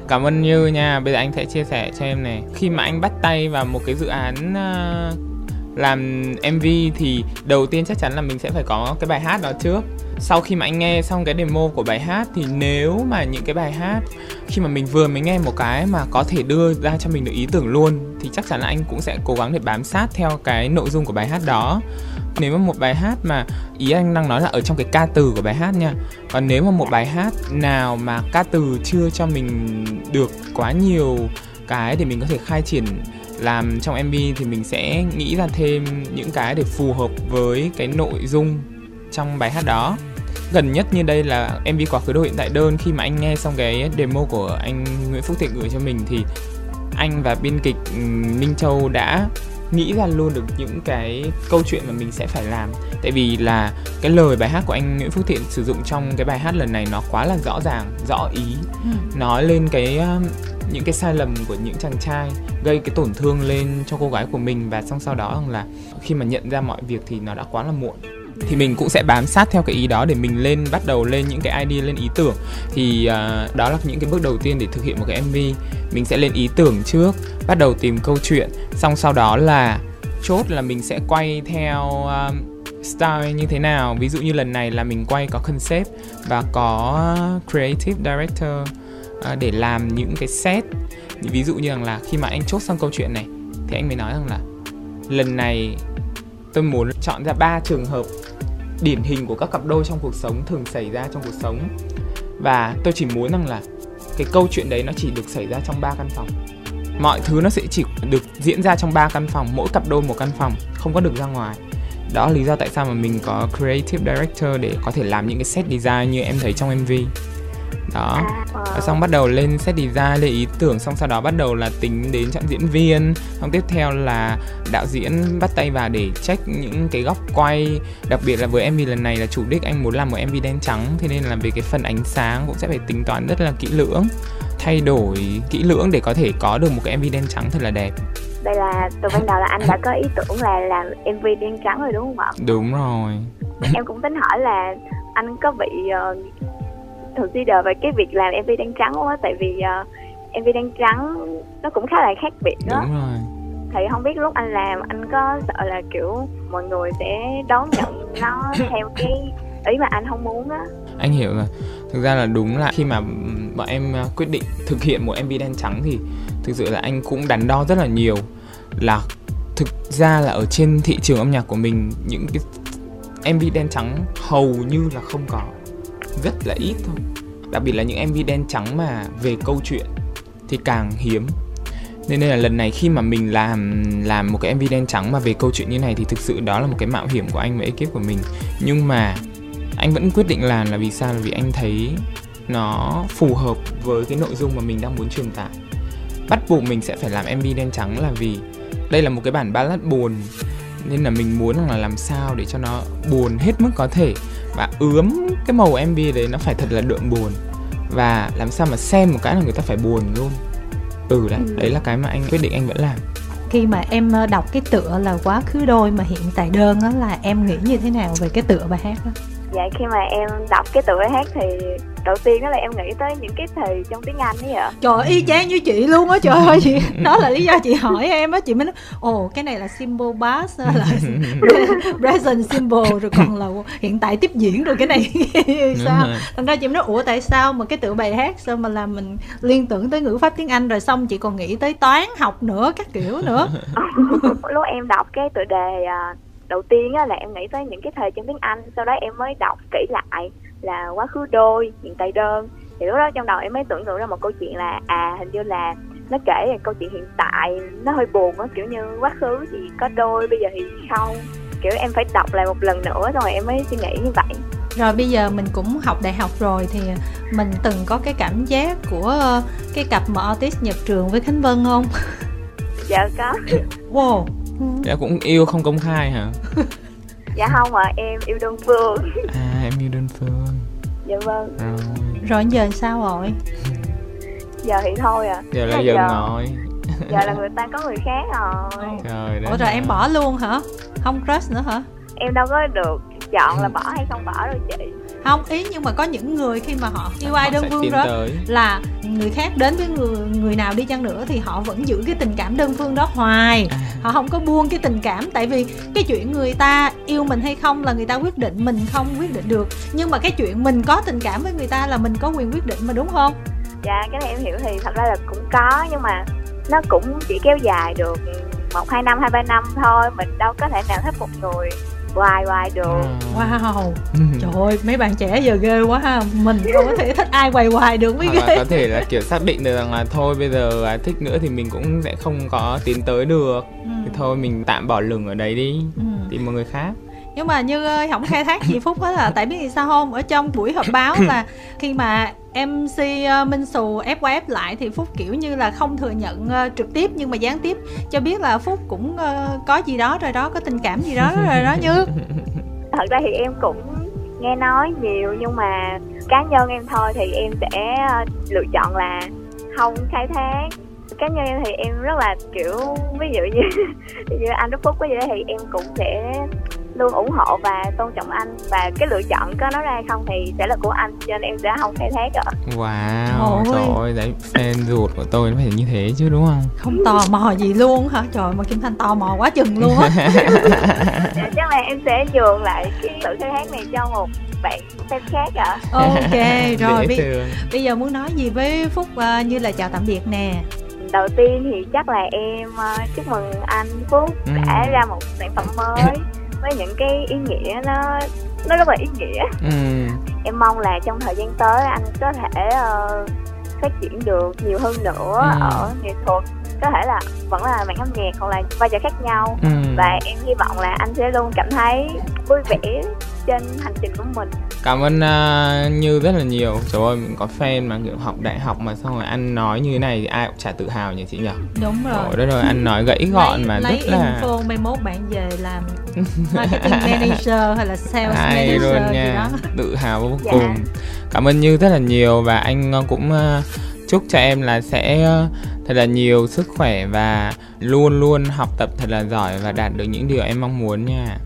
Speaker 2: Cảm ơn như nha. Bây giờ anh sẽ chia sẻ cho em này. Khi mà anh bắt tay vào một cái dự án uh, làm mv thì đầu tiên chắc chắn là mình sẽ phải có cái bài hát đó trước sau khi mà anh nghe xong cái demo của bài hát thì nếu mà những cái bài hát khi mà mình vừa mới nghe một cái mà có thể đưa ra cho mình được ý tưởng luôn thì chắc chắn là anh cũng sẽ cố gắng để bám sát theo cái nội dung của bài hát đó. Nếu mà một bài hát mà ý anh đang nói là ở trong cái ca từ của bài hát nha, còn nếu mà một bài hát nào mà ca từ chưa cho mình được quá nhiều cái để mình có thể khai triển làm trong MV thì mình sẽ nghĩ ra thêm những cái để phù hợp với cái nội dung trong bài hát đó gần nhất như đây là MV quá khứ đồ hiện tại đơn. Khi mà anh nghe xong cái demo của anh Nguyễn Phúc Thiện gửi cho mình thì anh và biên kịch Minh Châu đã nghĩ ra luôn được những cái câu chuyện mà mình sẽ phải làm. Tại vì là cái lời bài hát của anh Nguyễn Phúc Thiện sử dụng trong cái bài hát lần này nó quá là rõ ràng rõ ý. Ừ. nói lên cái những cái sai lầm của những chàng trai gây cái tổn thương lên cho cô gái của mình. Và xong sau đó là khi mà nhận ra mọi việc thì nó đã quá là muộn thì mình cũng sẽ bám sát theo cái ý đó để mình lên bắt đầu lên những cái idea lên ý tưởng. Thì uh, đó là những cái bước đầu tiên để thực hiện một cái mv mình sẽ lên ý tưởng trước bắt đầu tìm câu chuyện. Xong sau đó là chốt là mình sẽ quay theo uh, style như thế nào. Ví dụ như lần này là mình quay có concept và có creative director uh, để làm những cái set. Ví dụ như rằng là khi mà anh chốt xong câu chuyện này thì anh mới nói rằng là lần này tôi muốn chọn ra ba trường hợp điển hình của các cặp đôi trong cuộc sống thường xảy ra trong cuộc sống. Và tôi chỉ muốn rằng là cái câu chuyện đấy nó chỉ được xảy ra trong ba căn phòng. Mọi thứ nó sẽ chỉ được diễn ra trong ba căn phòng, mỗi cặp đôi một căn phòng, không có được ra ngoài. Đó là lý do tại sao mà mình có creative director để có thể làm những cái set design như em thấy trong mv đó. Và xong bắt đầu lên set design lên ý tưởng xong sau đó bắt đầu là tính đến chọn diễn viên. Xong tiếp theo là đạo diễn bắt tay vào để check những cái góc quay. Đặc biệt là với mv lần này là chủ đích anh muốn làm một mv đen trắng thế nên là về cái phần ánh sáng cũng sẽ phải tính toán rất là kỹ lưỡng. Thay đổi kỹ lưỡng để có thể có được một cái mv đen trắng thật là đẹp.
Speaker 3: Đây là từ ban đầu là anh đã có ý tưởng là làm mv đen trắng rồi đúng không ạ?
Speaker 2: Đúng rồi.
Speaker 3: Em cũng tính hỏi là anh có bị uh, consider về cái việc làm mv đen trắng không á tại vì uh, ờ, mv đen trắng nó cũng khá là khác biệt đó.
Speaker 2: Đúng rồi.
Speaker 3: Thì không biết lúc anh làm anh có sợ là kiểu mọi người sẽ đón nhận nó theo cái ý mà anh không muốn á?
Speaker 2: Anh hiểu rồi. Thực ra là đúng là khi mà bọn em ờ, quyết định thực hiện một mv đen trắng thì thực sự là anh cũng đắn đo rất là nhiều. Là thực ra là ở trên thị trường âm nhạc của mình những cái mv đen trắng hầu như là không có rất là ít thôi. Đặc biệt là những mv đen trắng mà về câu chuyện thì càng hiếm. Nên đây là lần này khi mà mình làm làm một cái mv đen trắng mà về câu chuyện như này thì thực sự đó là một cái mạo hiểm của anh và ekip của mình. Nhưng mà anh vẫn quyết định làm là vì sao? Là vì anh thấy nó phù hợp với cái nội dung mà mình đang muốn truyền tải. Bắt buộc mình sẽ phải làm mv đen trắng là vì đây là một cái bản ballad buồn. Nên là mình muốn là làm sao để cho nó buồn hết mức có thể và ướm cái màu mv đấy nó phải thật là đượm buồn. Và làm sao mà xem một cái là người ta phải buồn luôn. Ừ đấy ừ. đấy là cái mà anh quyết định anh vẫn làm.
Speaker 1: Khi mà em ờ, đọc cái tựa là quá khứ đôi mà hiện tại đơn đó là em nghĩ như thế nào về cái tựa bài hát đó
Speaker 3: dạ khi mà em đọc cái tựa hát thì đầu tiên đó là em nghĩ tới những cái thì trong tiếng anh ấy ạ.
Speaker 1: Trời y chang như chị luôn á trời ơi chị. Đó là lý do chị hỏi em á chị mới nói ồ cái này là symbol bass là present symbol rồi còn là hiện tại tiếp diễn rồi cái này sao? thành ra chị mới nói ủa tại sao mà cái tựa bài hát sao mà làm mình liên tưởng tới ngữ pháp tiếng anh? Rồi xong chị còn nghĩ tới toán học nữa các kiểu nữa.
Speaker 3: Lúc em đọc cái tựa đề à, đầu tiên á, là em nghĩ tới những cái thời trong tiếng Anh sau đó em mới đọc kỹ lại là quá khứ đôi hiện tại đơn. Thì lúc đó trong đầu em mới tưởng tượng ra một câu chuyện là à hình như là nó kể về câu chuyện hiện tại nó hơi buồn á kiểu như quá khứ thì có đôi bây giờ thì không. Kiểu em phải đọc lại một lần nữa rồi em mới suy nghĩ như vậy.
Speaker 1: Rồi bây giờ mình cũng học đại học rồi thì mình từng có cái cảm giác của cái cặp mà artist nhập trường với khánh vân không?
Speaker 3: Dạ có.
Speaker 1: Wow
Speaker 2: dạ cũng yêu không công khai hả?
Speaker 3: Dạ không ạ à, em yêu đơn phương.
Speaker 2: À em yêu đơn phương.
Speaker 3: Dạ vâng.
Speaker 2: Rồi.
Speaker 1: Rồi giờ sao rồi?
Speaker 3: Giờ thì thôi à
Speaker 2: giờ là dừng rồi
Speaker 3: giờ là người ta có người khác rồi.
Speaker 2: Trời
Speaker 1: ủa rồi em bỏ luôn hả? Không crush nữa hả?
Speaker 3: Em đâu có được chọn là bỏ hay không bỏ đâu chị
Speaker 1: không ý nhưng mà có những người khi mà họ yêu ai đơn phương đó tới. là người khác đến với người người nào đi chăng nữa thì họ vẫn giữ cái tình cảm đơn phương đó hoài à. họ không có buông cái tình cảm tại vì cái chuyện người ta yêu mình hay không là người ta quyết định mình không quyết định được nhưng mà cái chuyện mình có tình cảm với người ta là mình có quyền quyết định mà đúng không
Speaker 3: dạ cái này em hiểu thì thật ra là cũng có nhưng mà nó cũng chỉ kéo dài được một hai năm hai ba năm thôi mình đâu có thể nào thích một người hoài hoài được
Speaker 1: wow. Ừ. trời ơi mấy bạn trẻ giờ ghê quá ha. Mình không có thể thích ai hoài hoài được mới ghê
Speaker 2: có thể là kiểu xác định được rằng là thôi bây giờ thích nữa thì mình cũng sẽ không có tiến tới được. Ừ. thì thôi mình tạm bỏ lửng ở đấy đi. Ừ. tìm một người khác
Speaker 1: nhưng mà như ơi không khai thác gì phúc hết là tại biết vì sao không? Ở trong buổi họp báo là khi mà MC ờ, Minh Sù ép qua ép lại thì Phúc kiểu như là không thừa nhận uh, trực tiếp nhưng mà gián tiếp cho biết là Phúc cũng uh, có gì đó rồi đó có tình cảm gì đó rồi đó như.
Speaker 3: Thật ra thì em cũng nghe nói nhiều nhưng mà cá nhân em thôi thì em sẽ lựa chọn là không khai thác. Cá nhân em thì em rất là kiểu ví dụ như như anh Đức Phúc có gì đó thì em cũng sẽ luôn ủng hộ và tôn trọng anh. Và cái lựa chọn có nói ra không thì sẽ là của anh cho nên em sẽ không khai thác ạ
Speaker 2: wow trời ơi. đấy fan ruột của tôi nó phải như thế chứ đúng không?
Speaker 1: Không tò mò gì luôn hả? Trời mà kim thanh tò mò quá chừng luôn á.
Speaker 3: Dạ, chắc là em sẽ nhường lại cái sự khai thác này cho một bạn fan khác ạ.
Speaker 1: À. ok rồi bây, bây giờ muốn nói gì với phúc uh, như là chào tạm biệt nè?
Speaker 3: Đầu tiên thì chắc là em uh, chúc mừng anh Phúc ừ. đã ra một sản phẩm mới với những cái ý nghĩa nó nó rất là ý nghĩa ừ. em mong là trong thời gian tới anh có thể uh, phát triển được nhiều hơn nữa ừ. ở nghệ thuật có thể là vẫn là mảng âm nhạc hoặc là vai trò khác nhau. Ừ. và em hy vọng là anh sẽ luôn cảm thấy vui vẻ trên hành trình của mình.
Speaker 2: Cảm ơn uh, như rất là nhiều. Trời ơi mình có fan mà kiểu học đại học mà xong rồi anh nói như thế này thì ai cũng chả tự hào nhỉ chị nhỉ?
Speaker 1: Đúng rồi.
Speaker 2: Ôi, đó rồi anh nói gãy gọn
Speaker 1: lấy,
Speaker 2: mà
Speaker 1: lấy
Speaker 2: rất là
Speaker 1: info mai mốt bạn về làm marketing manager hay là sales Hay manager luôn nha. gì đó.
Speaker 2: Tự hào vô dạ. cùng. Cảm ơn như rất là nhiều và anh cũng uh, chúc cho em là sẽ uh, thật là nhiều sức khỏe và luôn luôn học tập thật là giỏi và đạt được những điều em mong muốn nha.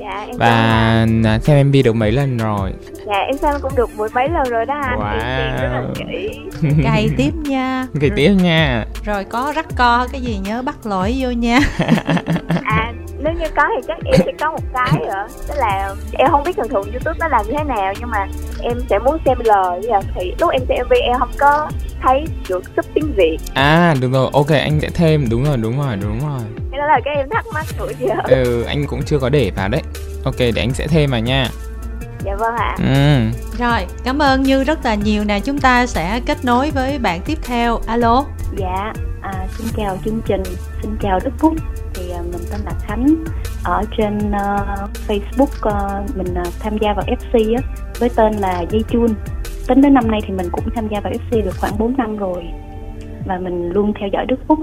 Speaker 3: Dạ em
Speaker 2: và xem MV được mấy lần rồi.
Speaker 3: Dạ em xem cũng được mười mấy lần rồi đó anh. Wow.
Speaker 1: cày tiếp nha.
Speaker 2: Cày tiếp nha.
Speaker 1: Rồi có rắc co cái gì nhớ bắt lỗi vô nha.
Speaker 3: à như có thì chắc em sẽ có một cái nữa. Tức là em không biết thường thường youtube nó làm như thế nào nhưng mà em sẽ muốn xem lời thì lúc em xem mv em không có thấy được sub tiếng việt.
Speaker 2: À được rồi. Ok anh sẽ thêm. Đúng rồi đúng rồi đúng rồi.
Speaker 3: Cái đó là cái em thắc mắc của giờ
Speaker 2: ừ anh cũng chưa có để vào đấy. Ok để anh sẽ thêm vào nha.
Speaker 3: Dạ vâng ạ.
Speaker 2: Ừ.
Speaker 1: rồi cảm ơn như rất là nhiều. Nè chúng ta sẽ kết nối với bạn tiếp theo. Alo.
Speaker 4: Dạ à, xin chào chương trình. Xin chào đức phúc mình tên là khánh ở trên uh, facebook uh, mình uh, tham gia vào fc á với tên là dây chun. Tính đến năm nay thì mình cũng tham gia vào fc được khoảng 4 năm rồi và mình luôn theo dõi đức phúc.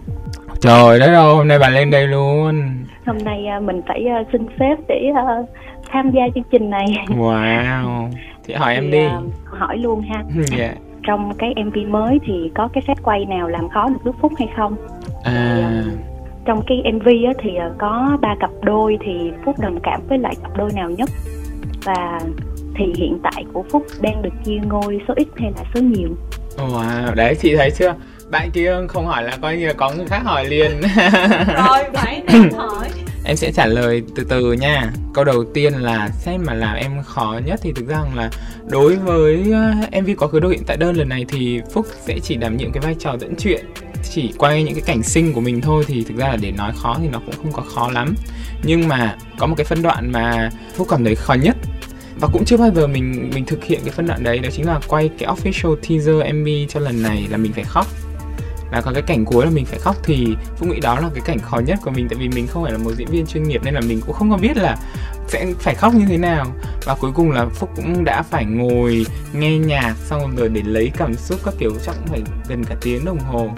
Speaker 2: Trời đất ơi hôm nay bà lên đây luôn.
Speaker 4: Hôm nay uh, mình phải uh, xin phép để uh, tham gia chương trình này.
Speaker 2: Wow. Thì hỏi thì, em đi. uh,
Speaker 4: hỏi luôn ha.
Speaker 2: Yeah.
Speaker 4: trong cái mv mới thì có cái phép quay nào làm khó được đức phúc hay không?
Speaker 2: À.
Speaker 4: Thì, uh, trong cái mv á, thì uh, có ba cặp đôi thì phúc đồng cảm với lại cặp đôi nào nhất? Và thì hiện tại của phúc đang được chia ngôi số ít hay là số nhiều?
Speaker 2: Wow đấy chị thấy chưa? Bạn kia không hỏi là coi như có người khác hỏi liền.
Speaker 1: Rồi phải nên hỏi.
Speaker 2: Em sẽ trả lời từ từ nha. Câu đầu tiên là xem mà làm em khó nhất thì thực ra là đối với ờ, mv quá khứ đôi hiện tại đơn lần này thì phúc sẽ chỉ đảm nhiệm cái vai trò dẫn chuyện chỉ quay những cái cảnh sinh của mình thôi thì thực ra là để nói khó thì nó cũng không có khó lắm. Nhưng mà có một cái phân đoạn mà phúc cảm thấy khó nhất và cũng chưa bao giờ mình mình thực hiện cái phân đoạn đấy, đó chính là quay cái official teaser MV cho lần này là mình phải khóc. Là có cái cảnh cuối là mình phải khóc thì phúc nghĩ đó là cái cảnh khó nhất của mình, tại vì mình không phải là một diễn viên chuyên nghiệp nên là mình cũng không có biết là sẽ phải khóc như thế nào. Và cuối cùng là phúc cũng đã phải ngồi nghe nhạc xong rồi để lấy cảm xúc các kiểu, chắc cũng phải gần cả tiếng đồng hồ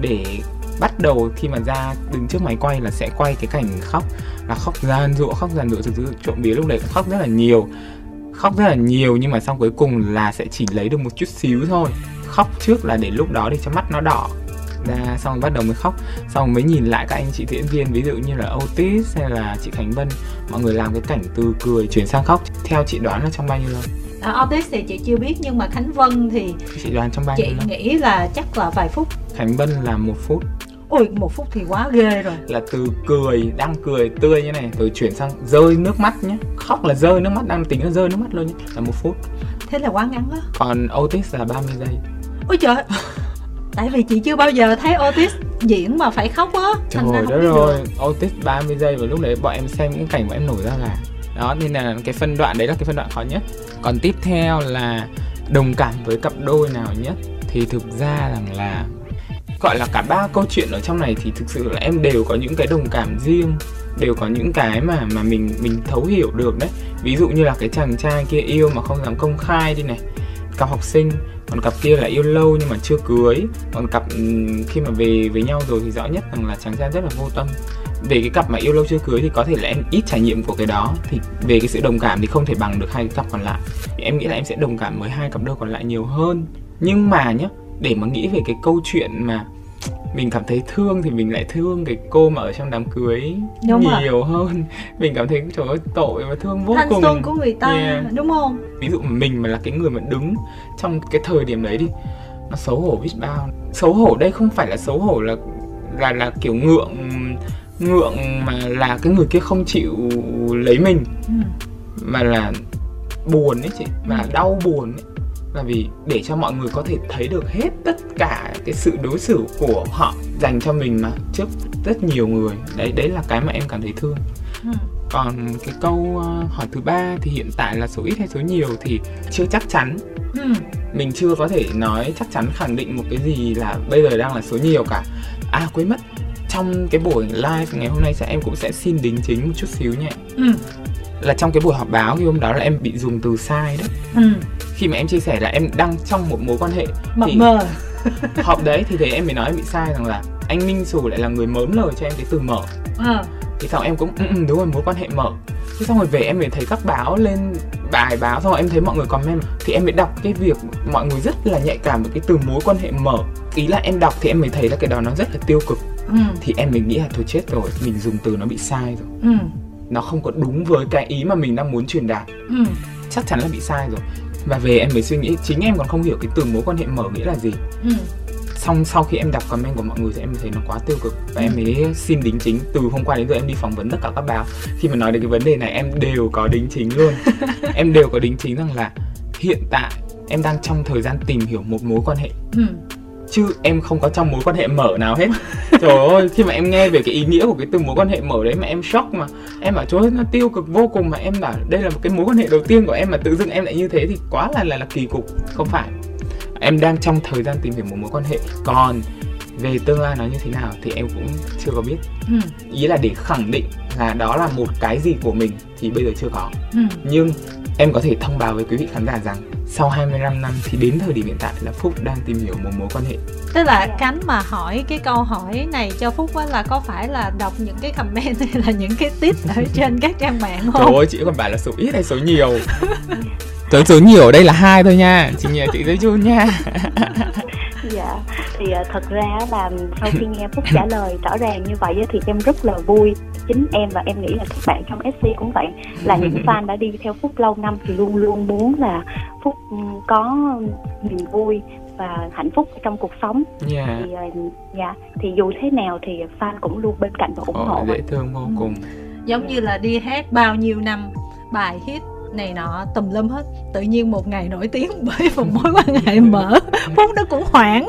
Speaker 2: để bắt đầu khi mà ra đứng trước máy quay là sẽ quay cái cảnh khóc, là khóc gian dụa, khóc gian dụa thực sự trộm vía lúc đấy. Khóc rất là nhiều, khóc rất là nhiều nhưng mà xong cuối cùng là sẽ chỉ lấy được một chút xíu thôi. Khóc trước là để lúc đó để cho mắt nó đỏ. Ra xong bắt đầu mới khóc, xong mới nhìn lại các anh chị diễn viên, ví dụ như là Otis hay là chị Khánh Vân. Mọi người làm cái cảnh từ cười chuyển sang khóc. Theo chị đoán là trong bao nhiêu lâu?
Speaker 1: À, Otis thì chị chưa biết nhưng mà Khánh Vân thì
Speaker 2: chị đoán trong
Speaker 1: chị nghĩ là chắc là vài phút.
Speaker 2: Khánh Vân là một phút.
Speaker 1: Ôi một phút thì quá ghê rồi.
Speaker 2: Là từ cười, đang cười tươi như này Rồi chuyển sang rơi nước mắt nhé Khóc là rơi nước mắt, đang tính là rơi nước mắt luôn nhé Là một phút.
Speaker 1: Thế là quá ngắn đó
Speaker 2: Còn Otis là 30 giây.
Speaker 1: Ôi trời. Tại vì chị chưa bao giờ thấy Otis diễn mà phải khóc á.
Speaker 2: Trời đất rồi Otis 30 giây và lúc đấy bọn em xem những cảnh bọn em nổi ra là đó, nên là cái phân đoạn đấy là cái phân đoạn khó nhất. Còn tiếp theo là đồng cảm với cặp đôi nào nhất Thì thực ra rằng là, gọi là cả ba câu chuyện ở trong này thì thực sự là em đều có những cái đồng cảm riêng, đều có những cái mà mà mình mình thấu hiểu được đấy. Ví dụ như là cái chàng trai kia yêu mà không dám công khai đi này, cặp học sinh, còn cặp kia là yêu lâu nhưng mà chưa cưới. Còn cặp ừ, khi mà về với nhau rồi thì rõ nhất rằng là chàng trai rất là vô tâm về cái cặp mà yêu lâu chưa cưới thì có thể là em ít trải nghiệm của cái đó. Thì về cái sự đồng cảm thì không thể bằng được hai cái cặp còn lại. Thì em nghĩ là em sẽ đồng cảm với hai cặp đôi còn lại nhiều hơn. Nhưng mà nhá để mà nghĩ về cái câu chuyện mà mình cảm thấy thương thì mình lại thương cái cô mà ở trong đám cưới đúng nhiều rồi. hơn. Mình cảm thấy trời ơi tội và thương vô
Speaker 1: Thanh
Speaker 2: cùng.
Speaker 1: xuân của người ta yeah. đúng không?
Speaker 2: Ví dụ mình mà là cái người mà đứng trong cái thời điểm đấy đi nó xấu hổ biết bao. Xấu hổ đây không phải là xấu hổ là là là kiểu ngượng ngượng mà là cái người kia không chịu lấy mình ừ. mà là buồn ấy chị mà ừ. đau buồn ấy là vì để cho mọi người có thể thấy được hết tất cả cái sự đối xử của họ dành cho mình mà trước rất nhiều người đấy đấy là cái mà em cảm thấy thương ừ. còn cái câu uh, hỏi thứ ba thì hiện tại là số ít hay số nhiều thì chưa chắc chắn ừ. mình chưa có thể nói chắc chắn khẳng định một cái gì là bây giờ đang là số nhiều cả à quên mất trong cái buổi live ngày hôm nay sẽ em cũng sẽ xin đính chính một chút xíu nhé ừ. là trong cái buổi họp báo khi hôm đó là em bị dùng từ sai đấy. Ừ. khi mà em chia sẻ là em đang trong một mối quan hệ
Speaker 1: mập thì mờ.
Speaker 2: họp đấy thì thế em mới nói em bị sai rằng là anh Minh Sù lại là người mớm lời cho em cái từ mở. À. thì sau em cũng ừ, ừ, đúng rồi mối quan hệ mở. Thế xong rồi về em mới thấy các báo lên bài báo xong rồi em thấy mọi người comment thì em mới đọc cái việc mọi người rất là nhạy cảm với cái từ mối quan hệ mở. Ý là em đọc thì em mới thấy là cái đó nó rất là tiêu cực ừ. thì em mình nghĩ là thôi chết rồi mình dùng từ nó bị sai rồi ừ. nó không có đúng với cái ý mà mình đang muốn truyền đạt ừ. chắc chắn là bị sai rồi và về em mới suy nghĩ chính em còn không hiểu cái từ mối quan hệ mở nghĩa là gì ừ. xong sau khi em đọc comment của mọi người thì em thấy nó quá tiêu cực và ừ. em mới xin đính chính từ hôm qua đến giờ em đi phỏng vấn tất cả các báo khi mà nói đến cái vấn đề này em đều có đính chính luôn em đều có đính chính rằng là hiện tại em đang trong thời gian tìm hiểu một mối quan hệ ừ chứ em không có trong mối quan hệ mở nào hết. Trời ơi khi mà em nghe về cái ý nghĩa của cái từ mối quan hệ mở đấy mà em shock mà. Em bảo trời nó tiêu cực vô cùng mà em bảo đây là một cái mối quan hệ đầu tiên của em mà tự dưng em lại như thế thì quá là là là kỳ cục. Không phải. Em đang trong thời gian tìm hiểu một mối quan hệ. Còn về tương lai nó như thế nào thì em cũng chưa có biết. Ừ. ý là để khẳng định là đó là một cái gì của mình thì bây giờ chưa có. Ừ. nhưng em có thể thông báo với quý vị khán giả rằng sau 25 năm thì đến thời điểm hiện tại là Phúc đang tìm hiểu một mối quan hệ.
Speaker 1: Tức là Khánh mà hỏi cái câu hỏi này cho Phúc á là có phải là đọc những cái comment hay là những cái tip ở trên các trang mạng không?
Speaker 2: Trời ơi chị còn bảo là số ít hay số nhiều? Tới số nhiều ở đây là hai thôi nha. Chị nhờ chị giấy chun nha.
Speaker 4: Dạ thì uh, thật ra là sau khi nghe phúc trả lời rõ ràng như vậy thì em rất là vui chính em và em nghĩ là các bạn trong sc cũng vậy. Là những fan đã đi theo phúc lâu năm thì luôn luôn muốn là phúc ừ, có niềm vui và hạnh phúc trong cuộc sống. Yeah. Dạ. thì uh, dạ thì dù thế nào thì fan cũng luôn bên cạnh và ủng
Speaker 2: Ồ,
Speaker 4: hộ
Speaker 2: dễ thương vô ừ. cùng.
Speaker 1: Giống như là đi hát bao nhiêu năm bài hit này nọ tùm lum hết. Tự nhiên một ngày nổi tiếng bởi một mối quan hệ mở. Phút nó cũng hoảng.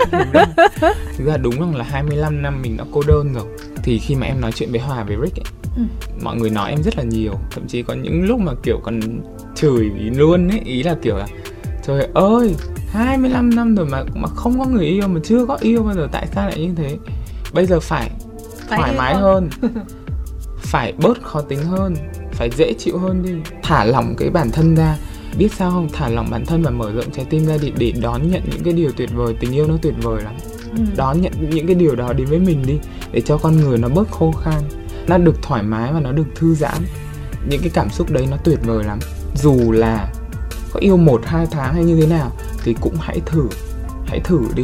Speaker 2: Thực ra đúng rằng là 25 năm mình đã cô đơn rồi thì khi mà em nói chuyện với Hòa với Rick ấy, ừ. mọi người nói em rất là nhiều. Thậm chí có những lúc mà kiểu còn chửi luôn ấy ý là kiểu là trời ơi 25 năm rồi mà mà không có người yêu mà chưa có yêu bao giờ tại sao lại như thế? Bây giờ phải, phải thoải mái hơn. Phải bớt khó tính hơn phải dễ chịu hơn đi. Thả lỏng cái bản thân ra. Biết sao không? Thả lỏng bản thân và mở rộng trái tim ra để, để đón nhận những cái điều tuyệt vời tình yêu nó tuyệt vời lắm ừ. đón nhận những cái điều đó đến với mình đi để cho con người nó bớt khô khan nó được thoải mái và nó được thư giãn. Những cái cảm xúc đấy nó tuyệt vời lắm. Dù là có yêu một hai tháng hay như thế nào thì cũng hãy thử hãy thử đi.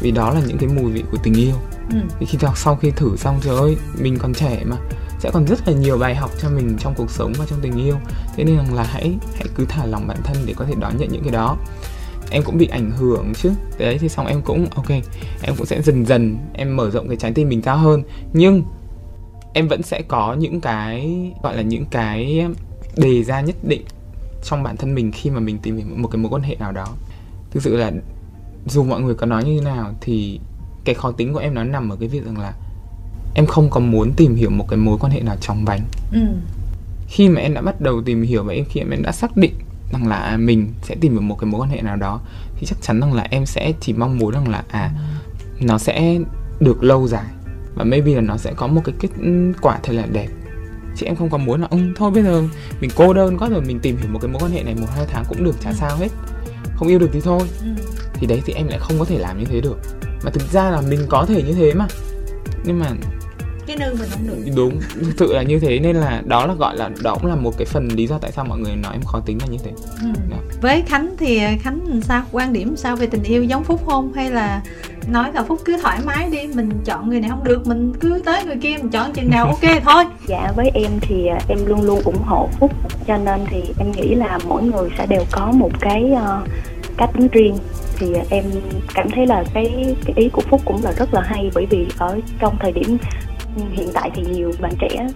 Speaker 2: Vì đó là những cái mùi vị của tình yêu. Ừ. thì khi sau khi thử xong trời ơi mình còn trẻ mà sẽ còn rất là nhiều bài học cho mình trong cuộc sống và trong tình yêu. Thế nên là hãy hãy cứ thả lòng bản thân để có thể đón nhận những cái đó em cũng bị ảnh hưởng chứ. Đấy thì xong em cũng ok em cũng sẽ dần dần em mở rộng cái trái tim mình cao hơn. Nhưng em vẫn sẽ có những cái gọi là những cái đề ra nhất định trong bản thân mình khi mà mình tìm hiểu một cái mối quan hệ nào đó. Thực sự là dù mọi người có nói như thế nào thì cái khó tính của em nó nằm ở cái việc rằng là em không có muốn tìm hiểu một cái mối quan hệ nào chóng vánh. Ừ. khi mà em đã bắt đầu tìm hiểu và em khi mà em đã xác định rằng là mình sẽ tìm được một cái mối quan hệ nào đó thì chắc chắn rằng là em sẽ chỉ mong muốn rằng là à nó sẽ được lâu dài và maybe là nó sẽ có một cái kết quả thật là đẹp. Chứ em không có muốn là ừ, thôi bây giờ mình cô đơn quá rồi mình tìm hiểu một cái mối quan hệ này một hai tháng cũng được chả ừ. sao hết. Không yêu được thì thôi. Ừ. thì đấy thì em lại không có thể làm như thế được. Mà thực ra là mình có thể như thế mà. Nhưng mà
Speaker 1: cái nơi mình không được
Speaker 2: đúng thực sự là như thế nên là đó là gọi là đó cũng là một cái phần lý do tại sao mọi người nói em khó tính là như thế. Ừ.
Speaker 1: Dạ. với khánh thì khánh sao quan điểm sao về tình yêu giống phúc không? Hay là nói là phúc cứ thoải mái đi mình chọn người này không được mình cứ tới người kia mình chọn chừng nào ok thôi.
Speaker 4: Dạ với em thì à, em luôn luôn ủng hộ phúc cho nên thì em nghĩ là mỗi người sẽ đều có một cái uh, cách tính riêng. Thì em cảm thấy là cái cái ý của phúc cũng là rất là hay bởi vì ở trong thời điểm hiện tại thì nhiều bạn trẻ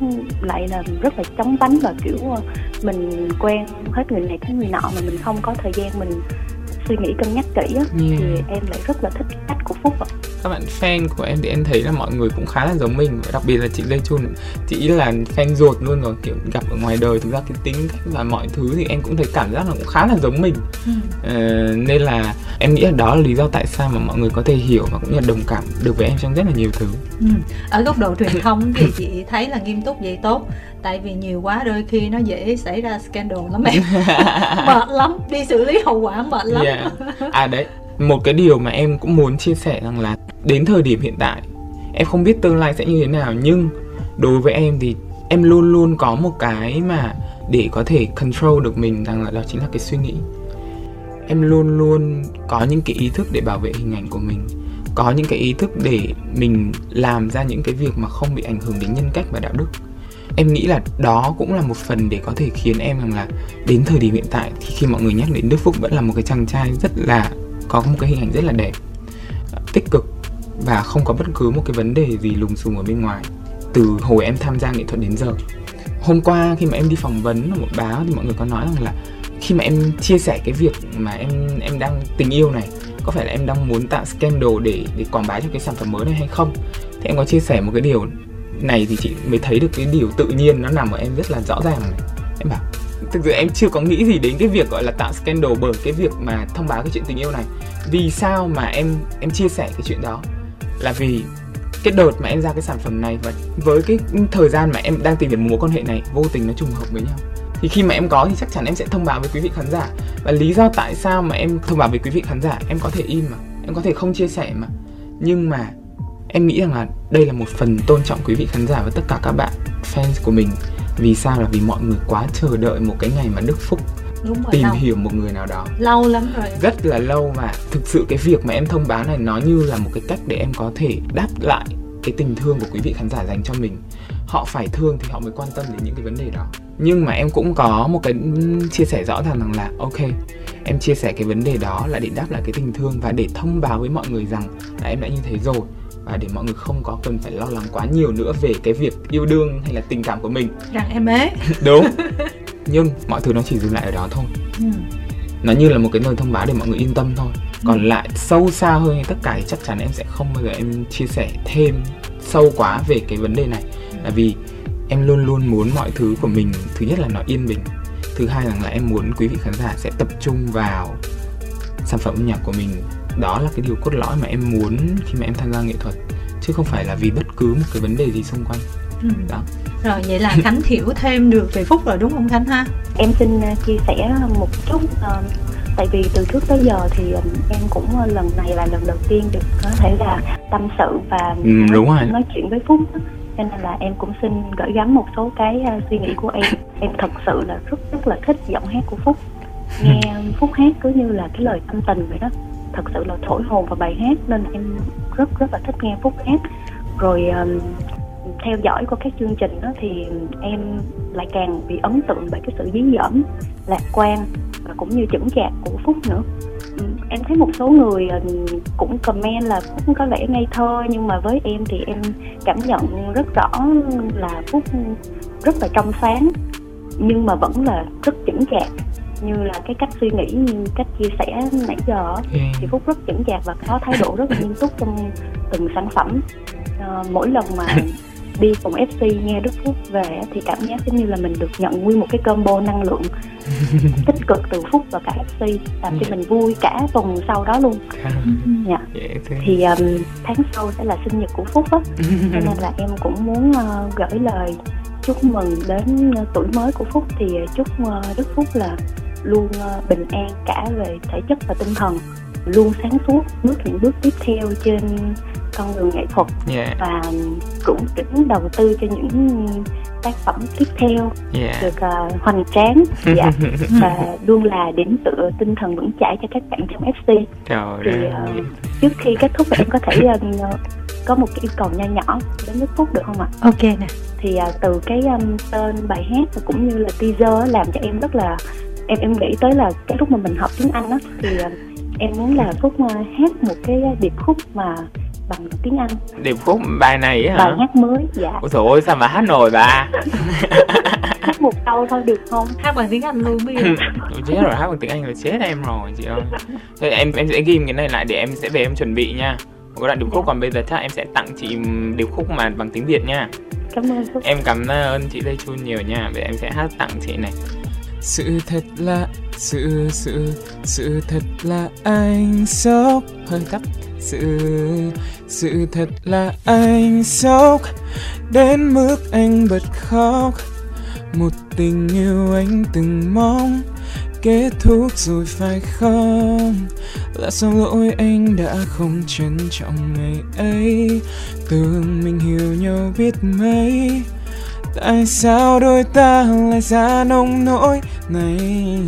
Speaker 4: lại là rất là chóng vánh và kiểu ờ, mình quen hết người này tới người nọ mà mình không có thời gian mình suy nghĩ cân nhắc kỹ á, yeah. thì em lại rất là thích cách của phúc ạ
Speaker 2: các bạn fan của em thì em thấy là mọi người cũng khá là giống mình. Đặc biệt là chị Lê Chun chị là fan ruột luôn rồi kiểu gặp ở ngoài đời thực ra cái tính cách và mọi thứ thì em cũng thấy cảm giác là cũng khá là giống mình. Ừ. ờ, nên là em nghĩ là đó là lý do tại sao mà mọi người có thể hiểu và cũng như là đồng cảm được với em trong rất là nhiều thứ.
Speaker 1: Ừ. ở góc độ truyền thông thì chị thấy là nghiêm túc vậy tốt. Tại vì nhiều quá đôi khi nó dễ xảy ra scandal lắm em. Mệt lắm đi xử lý hậu quả mệt lắm. Yeah.
Speaker 2: à đấy một cái điều mà em cũng muốn chia sẻ rằng là đến thời điểm hiện tại, em không biết tương lai sẽ như thế nào, nhưng đối với em thì em luôn luôn có một cái mà để có thể control được mình rằng là đó chính là cái suy nghĩ. Em luôn luôn có những cái ý thức để bảo vệ hình ảnh của mình, có những cái ý thức để mình làm ra những cái việc mà không bị ảnh hưởng đến nhân cách và đạo đức. Em nghĩ là đó cũng là một phần để có thể khiến em rằng là đến thời điểm hiện tại thì khi mọi người nhắc đến Đức Phúc vẫn là một cái chàng trai rất là có một cái hình ảnh rất là đẹp, tích cực và không có bất cứ một cái vấn đề gì lùng xùm ở bên ngoài. Từ hồi em tham gia nghệ thuật đến giờ. Hôm qua khi mà em đi phỏng vấn ở một báo thì mọi người có nói rằng là khi mà em chia sẻ cái việc mà em em đang tình yêu này, có phải là em đang muốn tạo scandal để để quảng bá cho cái sản phẩm mới này hay không? Thì em có chia sẻ một cái điều này thì chị mới thấy được cái điều tự nhiên nó nằm ở em rất là rõ ràng này. Em bảo thực sự em chưa có nghĩ gì đến cái việc, gọi là, tạo scandal bởi cái việc mà thông báo cái chuyện tình yêu này. Vì sao mà em em chia sẻ cái chuyện đó? Là vì cái đợt mà em ra cái sản phẩm này và với cái thời gian mà em đang tìm hiểu một mối quan hệ này, vô tình nó trùng hợp với nhau. Thì khi mà em có thì chắc chắn em sẽ thông báo với quý vị khán giả. Và lý do tại sao mà em thông báo với quý vị khán giả, em có thể im mà, em có thể không chia sẻ mà. Nhưng mà em nghĩ rằng là đây là một phần tôn trọng quý vị khán giả và tất cả các bạn, fans của mình vì sao? Là vì mọi người quá chờ đợi một cái ngày mà đức phúc Đúng rồi, tìm lâu. hiểu một người nào đó.
Speaker 1: Lâu lắm rồi.
Speaker 2: Rất là lâu và thực sự cái việc mà em thông báo này nó như là một cái cách để em có thể đáp lại cái tình thương của quý vị khán giả dành cho mình. Họ phải thương thì họ mới quan tâm đến những cái vấn đề đó. Nhưng mà em cũng có một cái chia sẻ rõ ràng rằng là ok em chia sẻ cái vấn đề đó là để đáp lại cái tình thương và để thông báo với mọi người rằng là em đã như thế rồi và để mọi người không có cần phải lo lắng quá nhiều nữa về cái việc yêu đương hay là tình cảm của mình.
Speaker 1: Rằng em ế
Speaker 2: đúng. Nhưng mọi thứ nó chỉ dừng lại ở đó thôi. Ừ. nó như là một cái lời thông báo để mọi người yên tâm thôi. Còn ừ. lại sâu xa hơn tất cả thì chắc chắn em sẽ không bao giờ em chia sẻ thêm sâu quá về cái vấn đề này. Ừ. là vì em luôn luôn muốn mọi thứ của mình thứ nhất là nó yên bình. Thứ hai rằng là em muốn quý vị khán giả sẽ tập trung vào sản phẩm âm nhạc của mình đó là cái điều cốt lõi mà em muốn khi mà em tham gia nghệ thuật chứ không phải là vì bất cứ một cái vấn đề gì xung quanh. Ừ. đó.
Speaker 1: Rồi vậy là khánh hiểu thêm được về phúc rồi đúng không khánh ha?
Speaker 4: Em xin uh, chia sẻ một chút uh, tại vì từ trước tới giờ thì um, em cũng lần này là lần đầu tiên được có thể là tâm sự và
Speaker 2: ừ, đúng rồi.
Speaker 4: nói chuyện với phúc cho nên là em cũng xin gửi gắm một số cái suy nghĩ của em. Em thật sự là rất rất là thích giọng hát của phúc. Nghe phúc hát cứ như là cái lời tâm tình vậy đó thật sự là thổi hồn vào bài hát nên em rất rất là thích nghe phúc hát. Rồi um, theo dõi qua các chương trình đó thì em lại càng bị ấn tượng bởi cái sự dí dỏm lạc quan và cũng như chững chạc của phúc nữa. Em thấy một số người cũng comment là phúc có vẻ ngây thơ nhưng mà với em thì em cảm nhận rất rõ là phúc rất là trong sáng nhưng mà vẫn là rất chững chạc như là cái cách suy nghĩ như cách chia sẻ nãy giờ ừ. thì phúc rất chững chạc và có thái độ rất là nghiêm túc trong từng sản phẩm à, mỗi lần mà đi cùng FC nghe Đức Phúc về thì cảm giác giống như là mình được nhận nguyên một cái combo năng lượng tích cực từ Phúc và cả FC làm cho mình vui cả tuần sau đó luôn. dạ. Thì um, tháng sau sẽ là sinh nhật của Phúc á, cho nên là em cũng muốn uh, gửi lời chúc mừng đến uh, tuổi mới của Phúc thì chúc uh, Đức Phúc là luôn uh, bình an cả về thể chất và tinh thần luôn sáng suốt bước những bước tiếp theo trên con đường nghệ thuật yeah. và cũng kính đầu tư cho những tác phẩm tiếp theo yeah. được uh, hoành tráng dạ, và luôn là điểm tựa tinh thần vững chãi cho các bạn trong FC
Speaker 2: Trời
Speaker 4: thì uh, trước khi kết thúc em có thể uh, có một cái yêu cầu nho nhỏ đến nước phút được không ạ?
Speaker 1: Ok nè
Speaker 4: thì uh, từ cái um, tên bài hát và cũng như là teaser làm cho em rất là em em nghĩ tới là cái lúc mà mình học tiếng Anh á thì uh, em muốn là phúc uh, hát một cái điệp khúc mà bằng tiếng Anh.
Speaker 2: Điệp khúc bài này
Speaker 4: á hả? bài hát mới dạ.
Speaker 2: Ôi trời ơi sao mà hát nổi bà?
Speaker 4: Hát một câu thôi được không?
Speaker 1: Hát bằng tiếng anh luôn bây giờ
Speaker 2: chết rồi hát bằng tiếng anh là chết em rồi chị ơi. Thế em em sẽ ghi cái này lại để em sẽ về em chuẩn bị nha. Một đoạn điệp khúc còn bây giờ chắc em sẽ tặng chị điệp khúc mà bằng tiếng việt nha.
Speaker 4: Cảm ơn
Speaker 2: em cảm ơn chị Lê Chun nhiều nha. Vậy em sẽ hát tặng chị này sự thật là, sự sự sự thật là anh sốc. Hơi thấp sự sự thật là anh sốc. Đến mức anh bật khóc. Một tình yêu anh từng mong. Kết thúc rồi phải không? Là sao lỗi anh đã không trân trọng ngày ấy. Tưởng mình hiểu nhau biết mấy tại sao đôi ta lại ra nông nỗi này?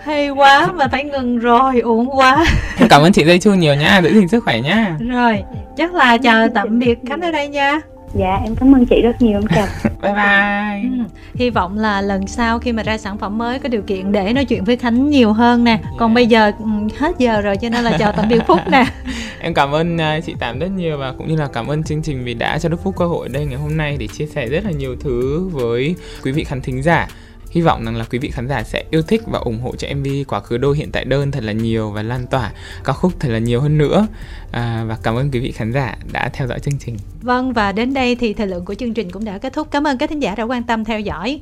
Speaker 1: Hay quá mà phải ngừng rồi uổng quá.
Speaker 2: Cảm ơn chị dây chu nhiều nha giữ gìn sức khỏe nha.
Speaker 1: Rồi chắc là chào tạm biệt khánh ở đây nha
Speaker 4: dạ em cảm ơn chị rất nhiều em chào.
Speaker 2: Bye bye. Ừ.
Speaker 1: hy vọng là lần sau khi mà ra sản phẩm mới có điều kiện để nói chuyện với khánh nhiều hơn nè. Yeah. còn bây giờ ừ, hết giờ rồi cho nên là chào tạm biệt phúc nè.
Speaker 2: Em cảm ơn uh, chị tạm rất nhiều và cũng như là cảm ơn chương trình vì đã cho đức phúc cơ hội đây ngày hôm nay để chia sẻ rất là nhiều thứ với quý vị khán thính giả hy vọng rằng là quý vị khán giả sẽ yêu thích và ủng hộ cho MV quá khứ đôi hiện tại đơn thật là nhiều và lan tỏa ca khúc thật là nhiều hơn nữa. À, và cảm ơn quý vị khán giả đã theo dõi chương trình.
Speaker 1: Vâng và đến đây thì thời lượng của chương trình cũng đã kết thúc. Cảm ơn các thính giả đã quan tâm theo dõi.